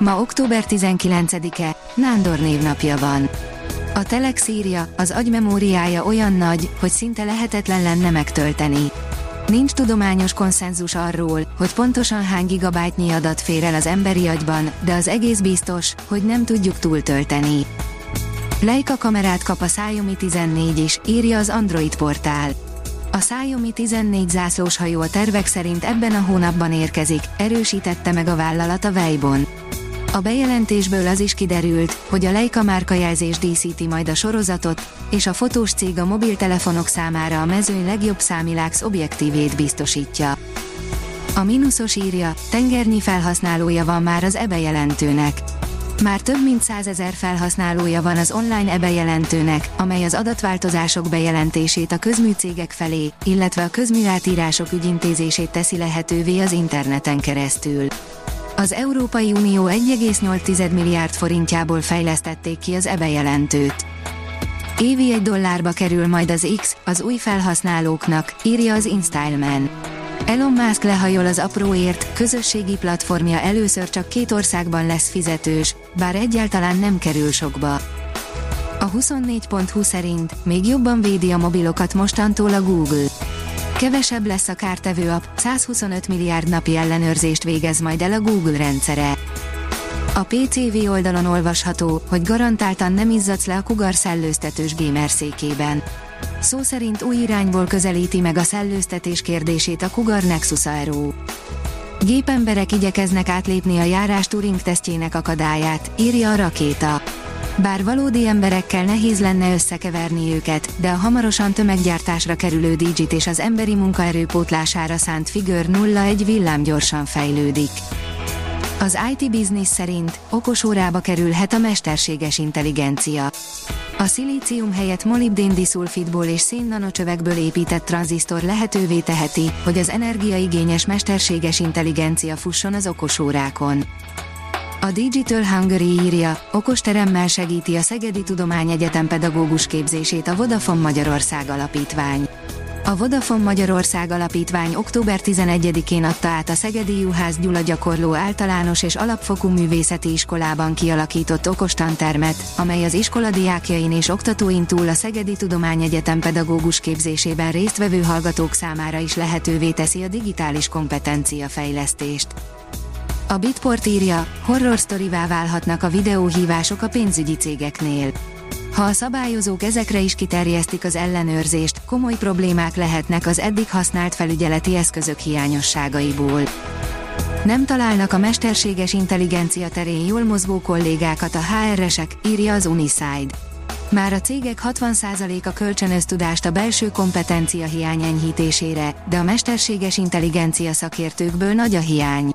Ma október 19-e, Nándor névnapja van. A Telex írja, az agymemóriája olyan nagy, hogy szinte lehetetlen lenne megtölteni. Nincs tudományos konszenzus arról, hogy pontosan hány gigabájtnyi adat fér el az emberi agyban, de az egész biztos, hogy nem tudjuk túltölteni. Leica kamerát kap a Xiaomi 14 is, írja az Android portál. A Xiaomi 14 zászlós hajó a tervek szerint ebben a hónapban érkezik, erősítette meg a vállalat a Weibo-n. A bejelentésből az is kiderült, hogy a Leica márkajelzés díszíti majd a sorozatot, és a fotós cég a mobiltelefonok számára a mezőny legjobb számiláx objektívét biztosítja. A mínuszos írja, tengernyi felhasználója van már az EBE jelentőnek. Már több mint százezer felhasználója van az online EBE jelentőnek, amely az adatváltozások bejelentését a közműcégek felé, illetve a közműátírások ügyintézését teszi lehetővé az interneten keresztül. Az Európai Unió 1,8 milliárd forintjából fejlesztették ki az EBE jelentőt. Évi egy dollárba kerül majd az X, az új felhasználóknak, írja az InStyleman. Elon Musk lehajol az apróért, közösségi platformja először csak két országban lesz fizetős, bár egyáltalán nem kerül sokba. A 24.20 szerint még jobban védi a mobilokat mostantól a Google. Kevesebb lesz a kártevő app, 125 milliárd napi ellenőrzést végez majd el a Google rendszere. A PCV oldalon olvasható, hogy garantáltan nem izzadsz le a kugar szellőztetős gamer székében. Szó szerint új irányból közelíti meg a szellőztetés kérdését a Kugar Nexus Aero. Gépemberek igyekeznek átlépni a járás Turing tesztjének akadályát, írja a rakéta. Bár valódi emberekkel nehéz lenne összekeverni őket, de a hamarosan tömeggyártásra kerülő Digit és az emberi munkaerő pótlására szánt Figure 01 villám gyorsan fejlődik. Az IT Business szerint okos órába kerülhet a mesterséges intelligencia. A szilícium helyett molibdén diszulfidból és szénnanocsövekből épített tranzisztor lehetővé teheti, hogy az energiaigényes mesterséges intelligencia fusson az okos órákon. A Digital Hungary írja, okosteremmel segíti a Szegedi Tudományegyetem pedagógus képzését a Vodafone Magyarország Alapítvány. A Vodafone Magyarország Alapítvány október 11-én adta át a Szegedi Juhász Gyula gyakorló általános és alapfokú művészeti iskolában kialakított okostantermet, amely az iskola diákjain és oktatóin túl a Szegedi Tudományegyetem pedagógus képzésében résztvevő hallgatók számára is lehetővé teszi a digitális kompetencia fejlesztést. A Bitport írja, horror sztorivá válhatnak a videóhívások a pénzügyi cégeknél. Ha a szabályozók ezekre is kiterjesztik az ellenőrzést, komoly problémák lehetnek az eddig használt felügyeleti eszközök hiányosságaiból. Nem találnak a mesterséges intelligencia terén jól mozgó kollégákat a HR-esek, írja az Uniside. Már a cégek 60%-a kölcsönöz tudást a belső kompetencia hiány enyhítésére, de a mesterséges intelligencia szakértőkből nagy a hiány.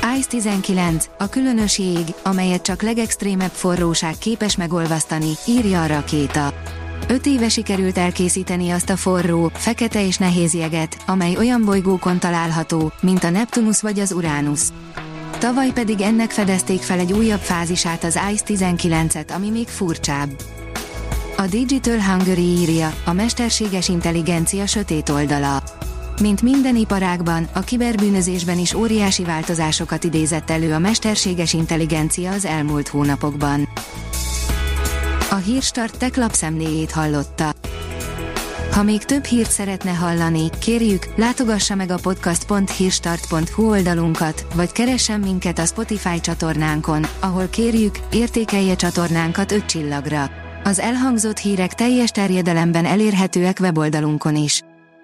ICE 19, a különös jég, amelyet csak legextrémebb forróság képes megolvasztani, írja a rakéta. Öt éve sikerült elkészíteni azt a forró, fekete és nehéz jeget, amely olyan bolygókon található, mint a Neptunus vagy az Uranus. Tavaly pedig ennek fedezték fel egy újabb fázisát az ICE 19-et, ami még furcsább. A Digital Hungary írja, a mesterséges intelligencia sötét oldala. Mint minden iparágban, a kiberbűnözésben is óriási változásokat idézett elő a mesterséges intelligencia az elmúlt hónapokban. A Hírstart tech lapszemléjét hallotta. Ha még több hírt szeretne hallani, kérjük, látogassa meg a podcast.hírstart.hu oldalunkat, vagy keressen minket a Spotify csatornánkon, ahol kérjük, értékelje csatornánkat 5 csillagra. Az elhangzott hírek teljes terjedelemben elérhetőek weboldalunkon is.